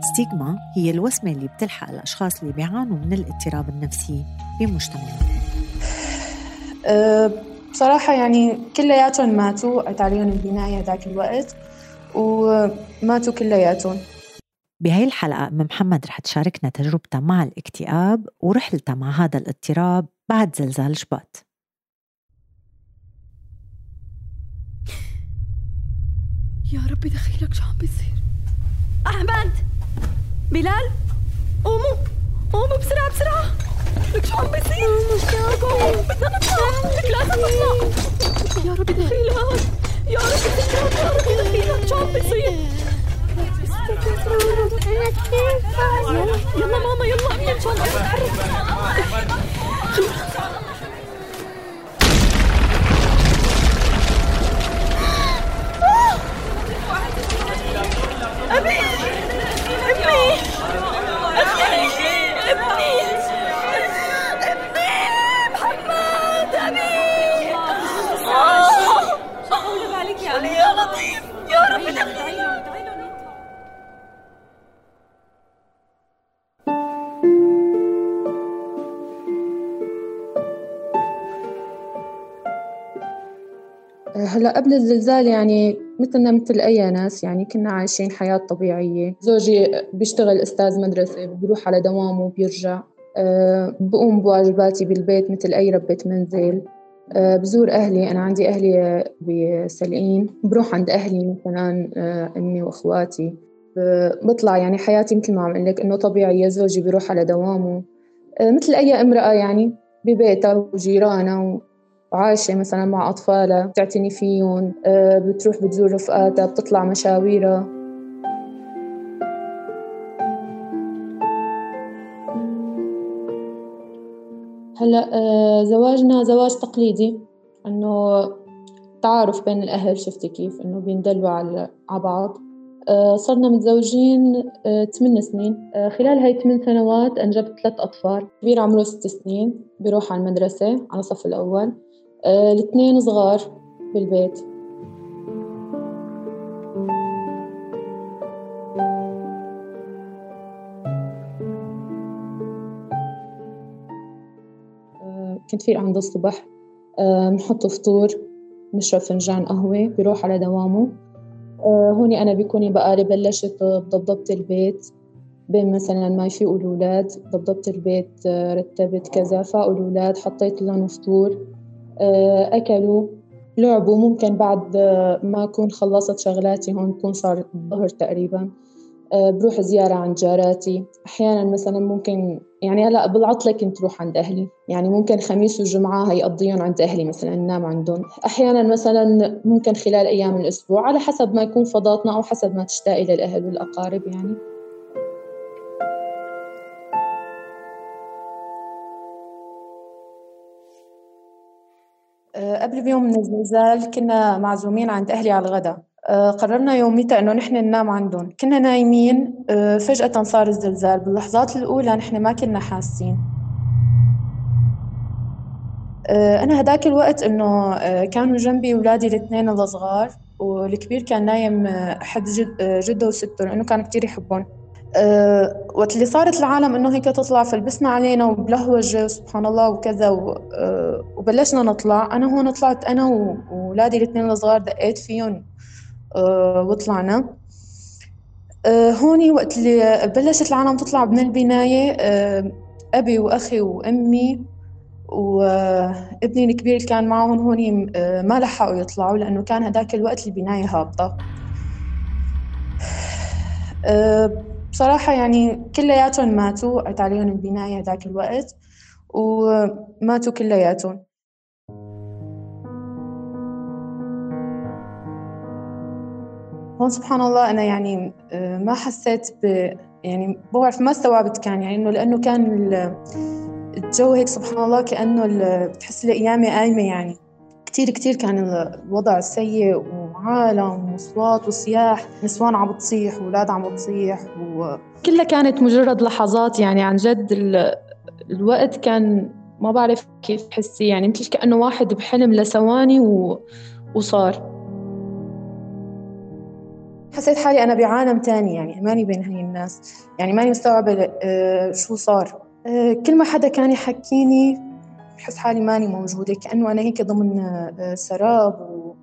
ستيغما هي الوسمة اللي بتلحق الأشخاص اللي بيعانوا من الاضطراب النفسي بمجتمعنا أه بصراحة يعني كلياتهم ماتوا قعدت عليهم البناية ذاك الوقت وماتوا كلياتهم. بهاي الحلقة أم محمد رح تشاركنا تجربتها مع الاكتئاب ورحلتها مع هذا الاضطراب بعد زلزال شباط. يا ربي دخيلك شو عم بيصير؟ أحمد! بلال قوموا قوموا بسرعة بسرعة لك شو عم بيصير قوموا بدنا نطلع لك لازم نطلع يا ربي دخيلك يا ربي دخيلك يا ربي دخيلك شو عم بيصير يلا ماما يلا امي ان شاء الله هلا قبل الزلزال يعني مثلنا مثل أي ناس يعني كنا عايشين حياة طبيعية. زوجي بيشتغل أستاذ مدرسة بيروح على دوامه وبيرجع. أه بقوم بواجباتي بالبيت مثل أي ربة منزل. أه بزور أهلي أنا عندي أهلي بسلقين. بروح عند أهلي مثلا أه أمي وأخواتي. بطلع يعني حياتي مثل ما عم لك إنه طبيعية. زوجي بيروح على دوامه. أه مثل أي امرأة يعني ببيتها وجيرانها عايشة مثلا مع أطفالها بتعتني فيهم آه، بتروح بتزور رفقاتها بتطلع مشاويرها. هلأ آه، زواجنا زواج تقليدي إنه تعارف بين الأهل شفتي كيف؟ إنه بيندلوا على بعض. آه، صرنا متزوجين ثمان سنين. خلال هاي الثمان سنوات أنجبت ثلاث أطفال. كبير عمره ست سنين بيروح على المدرسة على الصف الأول. الاثنين صغار بالبيت آه، كنت فيق عند الصبح نحط فطور نشرب فنجان قهوة بيروح على دوامه. آه، هوني أنا بيكوني بقى بلشت بضبطت البيت. بين مثلا ما يفيقوا الأولاد ضبطت البيت رتبت كذا فاقوا الأولاد حطيت لهم فطور. آه، أكلوا لعبوا. ممكن بعد ما أكون خلصت شغلاتي هون بكون صار الظهر تقريبا. آه، بروح زيارة عند جاراتي. أحيانا مثلا ممكن يعني هلأ بالعطلة كنت روح عند أهلي. يعني ممكن خميس وجمعة هي أقضيهم عند أهلي مثلا ننام عندهم. أحيانا مثلا ممكن خلال أيام الأسبوع على حسب ما يكون فضاتنا أو حسب ما تشتاقي للأهل والأقارب يعني. قبل بيوم من الزلزال كنا معزومين عند أهلي على الغداء آه، قررنا يوميتها إنه نحن ننام عندهم. كنا نايمين آه، فجأة صار الزلزال. باللحظات الأولى نحن ما كنا حاسين. أنا هداك الوقت إنه كانوا جنبي أولادي الاثنين الصغار والكبير كان نايم حد جد جدة وسته لأنه كان كتير يحبهم أه وقت اللي صارت العالم إنه هيك تطلع فلبسنا علينا وبلهوجة سبحان الله وكذا أه وبلشنا نطلع. أنا هون طلعت أنا واولادي الاثنين الصغار دقيت فيهم أه وطلعنا. هوني وقت اللي بلشت العالم تطلع من البناية أه أبي وأخي وأمي وابني الكبير كان معهم هون ما لحقوا يطلعوا لأنه كان هداك الوقت البناية هابطة. أه بصراحة يعني كلياتهم ماتوا قعدت عليهم البناية ذاك الوقت وماتوا كلياتهم. هون سبحان الله أنا يعني آه، ما حسيت ب يعني بعرف ما استوعبت كان يعني إنه لأنه كان الجو هيك سبحان الله كأنه بتحس القيامة قايمة يعني. كتير كتير كان الوضع سيء وعالم وصوات وصياح نسوان عم بتصيح وأولاد عم بتصيح وكلها كانت مجرد لحظات يعني عن جد الوقت كان ما بعرف كيف تحسي يعني مثل كأنه واحد بحلم لثواني و... وصار. حسيت حالي أنا بعالم تاني يعني ماني بين هاي الناس. يعني ماني مستوعبة آه، شو صار. آه، كل ما حدا كان يحكيني بحس حالي ماني موجودة كأنه أنا هيك ضمن آه، سراب و...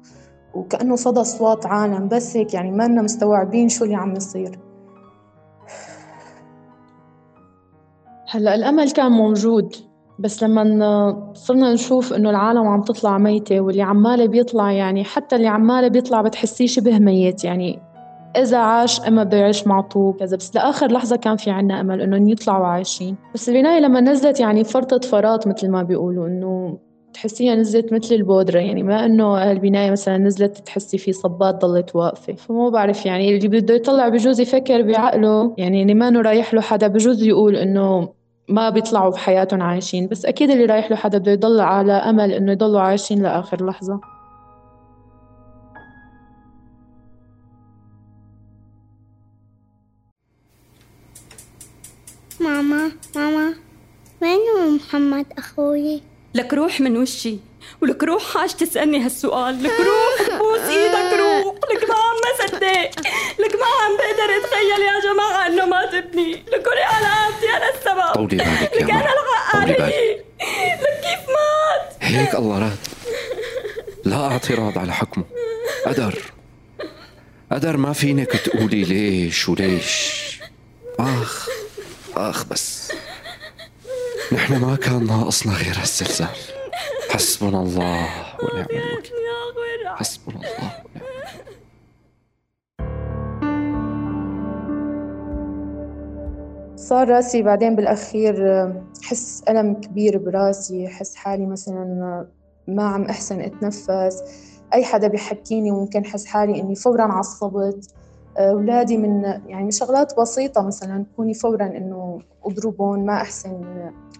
وكأنه صدى أصوات عالم بس هيك يعني ما مستوعبين شو اللي عم يصير هلا الأمل كان موجود بس لما صرنا نشوف إنه العالم عم تطلع ميتة واللي عمالة بيطلع يعني حتى اللي عمالة بيطلع بتحسيه شبه ميت يعني إذا عاش إما بده يعيش معطوب كذا. بس لآخر لحظة كان في عنا أمل إنه يطلعوا عايشين. بس البناية لما نزلت يعني فرطة فرات مثل ما بيقولوا إنه تحسيها نزلت مثل البودرة. يعني ما إنه البناية مثلا نزلت تحسي في صبات ضلت واقفة. فما بعرف يعني اللي بده يطلع بجوز يفكر بعقله. يعني اللي ما رايح له حدا بجوز يقول إنه ما بيطلعوا بحياتهم عايشين. بس أكيد اللي رايح له حدا بده يضل على أمل إنه يضلوا عايشين لآخر لحظة. محمد أخوي؟ لك روح من وشي ولك روح حاج تسألني هالسؤال. لك روح بوس إيدك روح. لك ما عم صدق لك ما عم بقدر أتخيل يا جماعة إنه مات ابني لك على قامتي أنا السبب. طولي بالك لك أنا العقارية لك كيف مات؟ هيك الله راد. لا اعتراض على حكمه. قدر قدر ما فينك تقولي ليش وليش. آخ آخ بس. نحن ما كان ناقصنا غير هالزلزال حسبنا الله ونعم الوكيل. حسبنا الله ونعم صار راسي بعدين بالأخير حس ألم كبير براسي حس حالي مثلا ما عم أحسن أتنفس. أي حدا بيحكيني ممكن حس حالي إني فورا عصبت. أولادي من يعني شغلات بسيطة مثلا كوني فورا إنه أضربهم ما أحسن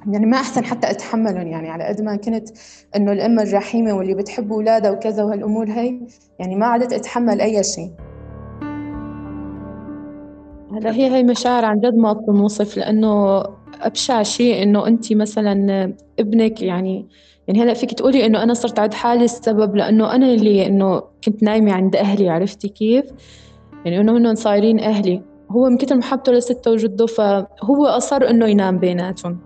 يعني ما أحسن حتى أتحملهم يعني على قد ما كنت إنه الأم الرحيمة واللي بتحب أولادها وكذا وهالأمور هي يعني ما عدت أتحمل أي شيء هلا هي هي مشاعر عن جد ما بتنوصف لأنه أبشع شيء إنه أنت مثلا ابنك يعني يعني هلا فيك تقولي إنه أنا صرت عند حالي السبب لأنه أنا اللي إنه كنت نايمة عند أهلي عرفتي كيف؟ يعني إنه هن صايرين أهلي. هو من كتر محبته لستة وجده فهو أصر إنه ينام بيناتهم.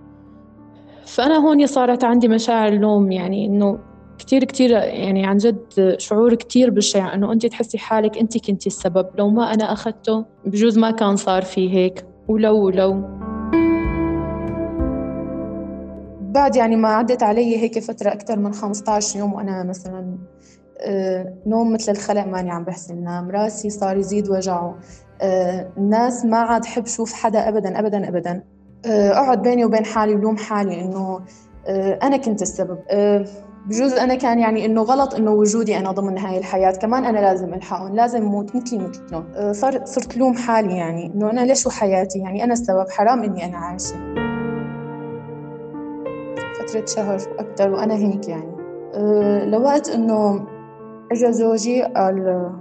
فأنا هون صارت عندي مشاعر لوم يعني إنه كتير كتير يعني عن جد شعور كتير بشع إنه أنت تحسي حالك أنت كنتي السبب. لو ما أنا أخذته بجوز ما كان صار في هيك. ولو ولو. بعد يعني ما عدت علي هيك فترة أكثر من 15 يوم وأنا مثلا نوم مثل الخلق ماني عم بحسن نام راسي صار يزيد وجعه. آه، الناس ما عاد حب شوف حدا أبدا أبدا أبدا. آه، أقعد بيني وبين حالي ولوم حالي إنه أنا كنت السبب. بجوز أنا كان يعني إنه غلط إنه وجودي أنا ضمن هاي الحياة. كمان أنا لازم ألحقهم لازم موت مثلي مثلهم. صرت صرت لوم حالي يعني إنه أنا ليش وحياتي؟ يعني أنا السبب حرام إني أنا عايشة. فترة شهر أكثر وأنا هيك يعني. لوقت إنه اجى زوجي قال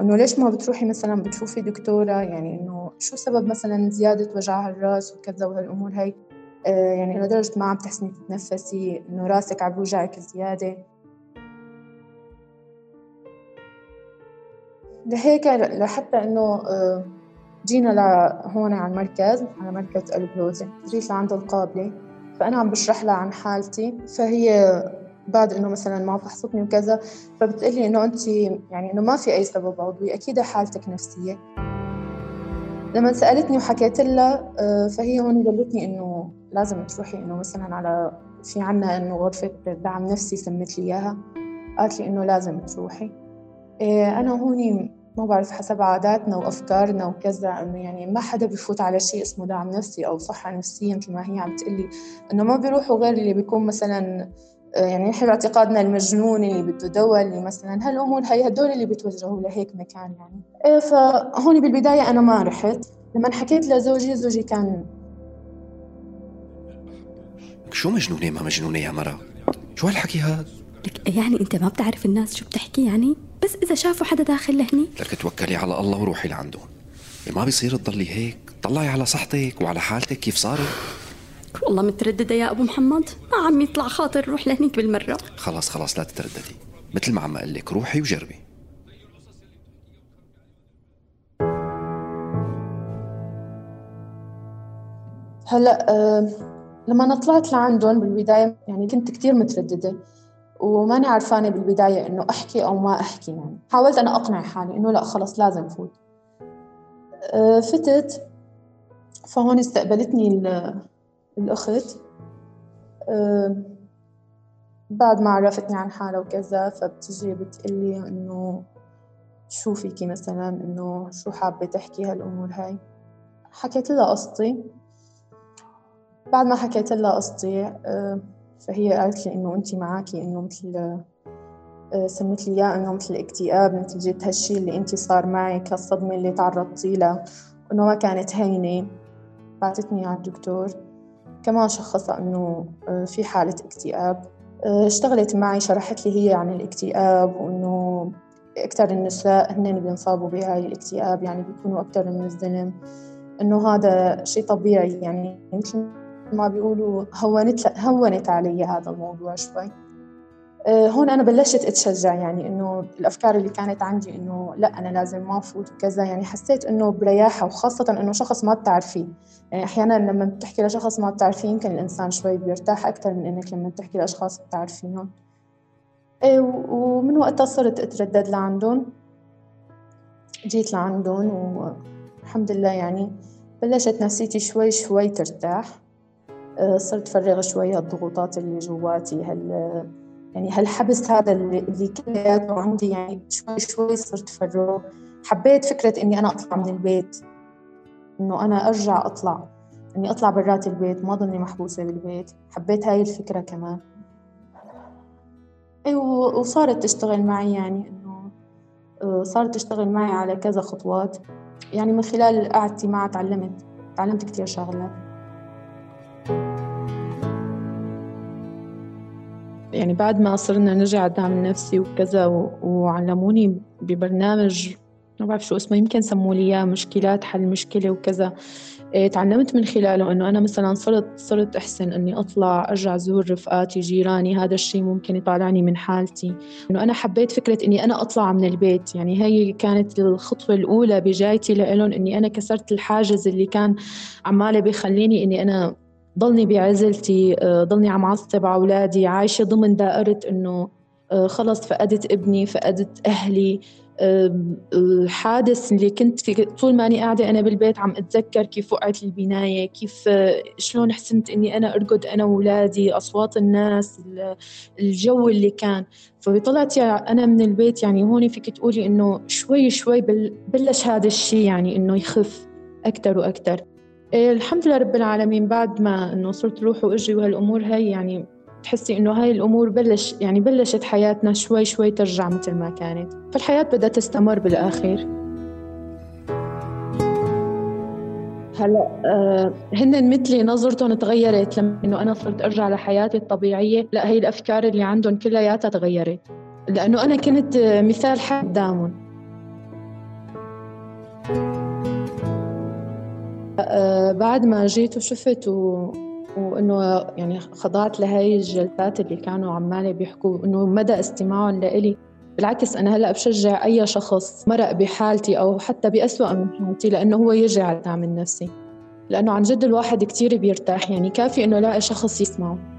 إنه ليش ما بتروحي مثلا بتشوفي دكتورة؟ يعني إنه شو سبب مثلا زيادة وجع الراس وكذا وهالأمور هي آه يعني لدرجه ما عم تحسني تتنفسي إنه راسك عم بوجعك زيادة. لهيك لحتى إنه آه جينا لهون على المركز على مركز قلب لوزة جيت لعند القابلة فأنا عم بشرح لها عن حالتي. فهي بعد إنه مثلا ما فحصتني وكذا فبتقلي إنه أنت يعني إنه ما في أي سبب عضوي أكيد حالتك نفسية. لما سألتني وحكيت لها آه، فهي هون قالتني إنه لازم تروحي إنه مثلا على في عنا إنه غرفة دعم نفسي سمت لي إياها. قالت لي إنه لازم تروحي. إيه، أنا هون ما بعرف حسب عاداتنا وأفكارنا وكذا إنه يعني ما حدا بفوت على شيء اسمه دعم نفسي أو صحة نفسية مثل ما هي عم تقلي. إنه ما بيروحوا غير اللي بيكون مثلا يعني نحن باعتقادنا المجنون اللي بده دواء اللي مثلا هالأمور هي هدول اللي بتوجهوا لهيك مكان يعني. إيه فهون بالبداية أنا ما رحت. لما حكيت لزوجي زوجي كان شو مجنونة؟ ما مجنونة يا مرا شو هالحكي هذا؟ لك يعني أنت ما بتعرف الناس شو بتحكي يعني؟ بس إذا شافوا حدا داخل لهني. لك توكلي على الله وروحي لعندهم. ما بيصير تضلي هيك. طلعي على صحتك وعلى حالتك كيف صارت. والله مترددة يا أبو محمد. ما عم يطلع خاطر روح لهنيك بالمرة. خلاص خلاص لا تترددي. مثل ما عم أقول لك روحي وجربي. هلا أه لما أنا طلعت لعندهم بالبداية يعني كنت كثير مترددة وماني عرفانة بالبداية إنه أحكي أو ما أحكي يعني حاولت أنا أقنع حالي إنه لا خلص لازم فوت. أه فتت فهون استقبلتني الأخت بعد ما عرفتني عن حالها وكذا فبتجي بتقلي إنه شو فيكي مثلا؟ إنه شو حابة تحكي هالأمور هاي؟ حكيت لها قصتي. بعد ما حكيت لها قصتي فهي قالت لي إنه أنت معاكي إنه مثل آه، سمت لي إياه إنه مثل اكتئاب نتيجة هالشي اللي أنت صار معك هالصدمة اللي تعرضتي لها. إنه ما كانت هينة. بعتتني على الدكتور. كمان شخصها إنه آه، في حالة اكتئاب. اشتغلت معي شرحت لي هي عن الاكتئاب وإنه أكثر النساء هن بينصابوا بهاي الاكتئاب يعني بيكونوا أكثر من الزلم إنه هذا شيء طبيعي يعني مثل ما بيقولوا هونت هونت علي هذا الموضوع شوي. آه، هون أنا بلشت أتشجع يعني إنه الأفكار اللي كانت عندي إنه لا أنا لازم ما أفوت وكذا يعني حسيت إنه برياحة وخاصة إنه شخص ما بتعرفيه يعني أحيانا لما بتحكي لشخص ما بتعرفيه يمكن الإنسان شوي بيرتاح أكثر من إنك لما تحكي لأشخاص بتعرفيهم إيه ومن وقتها صرت أتردد لعندهم. جيت لعندهم والحمد لله يعني بلشت نفسيتي شوي شوي ترتاح. آه، صرت فرغ شوي هالضغوطات اللي جواتي هال يعني هالحبس هذا اللي, كلياته عندي يعني شوي شوي صرت فرغه حبيت فكرة إني أنا أطلع من البيت إنه أنا أرجع أطلع إني أطلع برات البيت ما ضلني محبوسة بالبيت. حبيت هاي الفكرة كمان. أيوة وصارت تشتغل معي يعني إنه آه، صارت تشتغل معي على كذا خطوات. يعني من خلال قعدتي معها تعلمت تعلمت كتير شغلات. يعني بعد ما صرنا نرجع الدعم النفسي وكذا وعلموني ببرنامج ما بعرف شو اسمه يمكن سموا لي إياه مشكلات حل مشكلة وكذا. إيه، تعلمت من خلاله إنه أنا مثلا صرت صرت أحسن إني أطلع أرجع أزور رفقاتي جيراني هذا الشيء ممكن يطالعني من حالتي. إنه أنا حبيت فكرة إني أنا أطلع من البيت يعني هي كانت الخطوة الأولى بجايتي لهم إني أنا كسرت الحاجز اللي كان عمالة بيخليني إني أنا ضلني بعزلتي آه، ضلني عم عصب على أولادي عايشة ضمن دائرة إنه آه، خلص فقدت ابني فقدت أهلي. الحادث اللي كنت طول ما أنا قاعدة أنا بالبيت عم أتذكر كيف وقعت البناية كيف شلون حسنت إني أنا أرقد أنا وولادي أصوات الناس الجو اللي كان. فطلعت أنا من البيت يعني هون فيك تقولي إنه شوي شوي بلش هذا الشيء يعني إنه يخف أكثر وأكثر الحمد لله رب العالمين. بعد ما إنه صرت روح وأجي وهالأمور هاي يعني تحسي إنه هاي الأمور بلش يعني بلشت حياتنا شوي شوي ترجع مثل ما كانت. فالحياة بدها تستمر بالاخير هلا آه هن مثلي نظرتهم تغيرت. لما انه أنا صرت أرجع لحياتي الطبيعية لا هي الأفكار اللي عندهم كلياتها تغيرت. لأنه أنا كنت مثال حي قدامهم. بعد ما جيت وشفت و وإنه يعني خضعت لهي الجلسات اللي كانوا عمالي بيحكوا إنه مدى استماعهم لإلي. بالعكس أنا هلأ بشجع أي شخص مرق بحالتي أو حتى بأسوأ من حالتي لأنه هو يجي على الدعم النفسي لأنه عن جد الواحد كثير بيرتاح يعني كافي إنه يلاقي شخص يسمعه.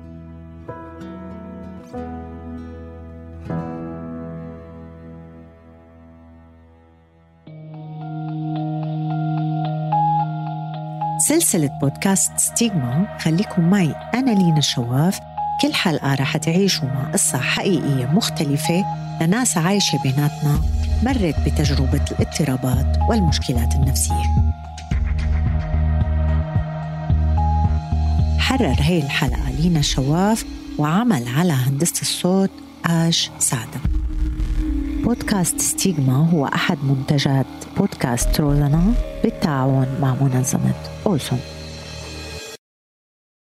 سلسلة بودكاست ستيغما خليكم معي. أنا لينا الشواف كل حلقة رح تعيشوا مع قصة حقيقية مختلفة. لناس عايشة بيناتنا. مرت بتجربة الاضطرابات والمشكلات النفسية. حرر هي الحلقة لينا الشواف وعمل على هندسة الصوت آش سعدة. بودكاست ستيغما هو أحد منتجات بودكاست روزانا بالتعاون مع منظمة أوسون.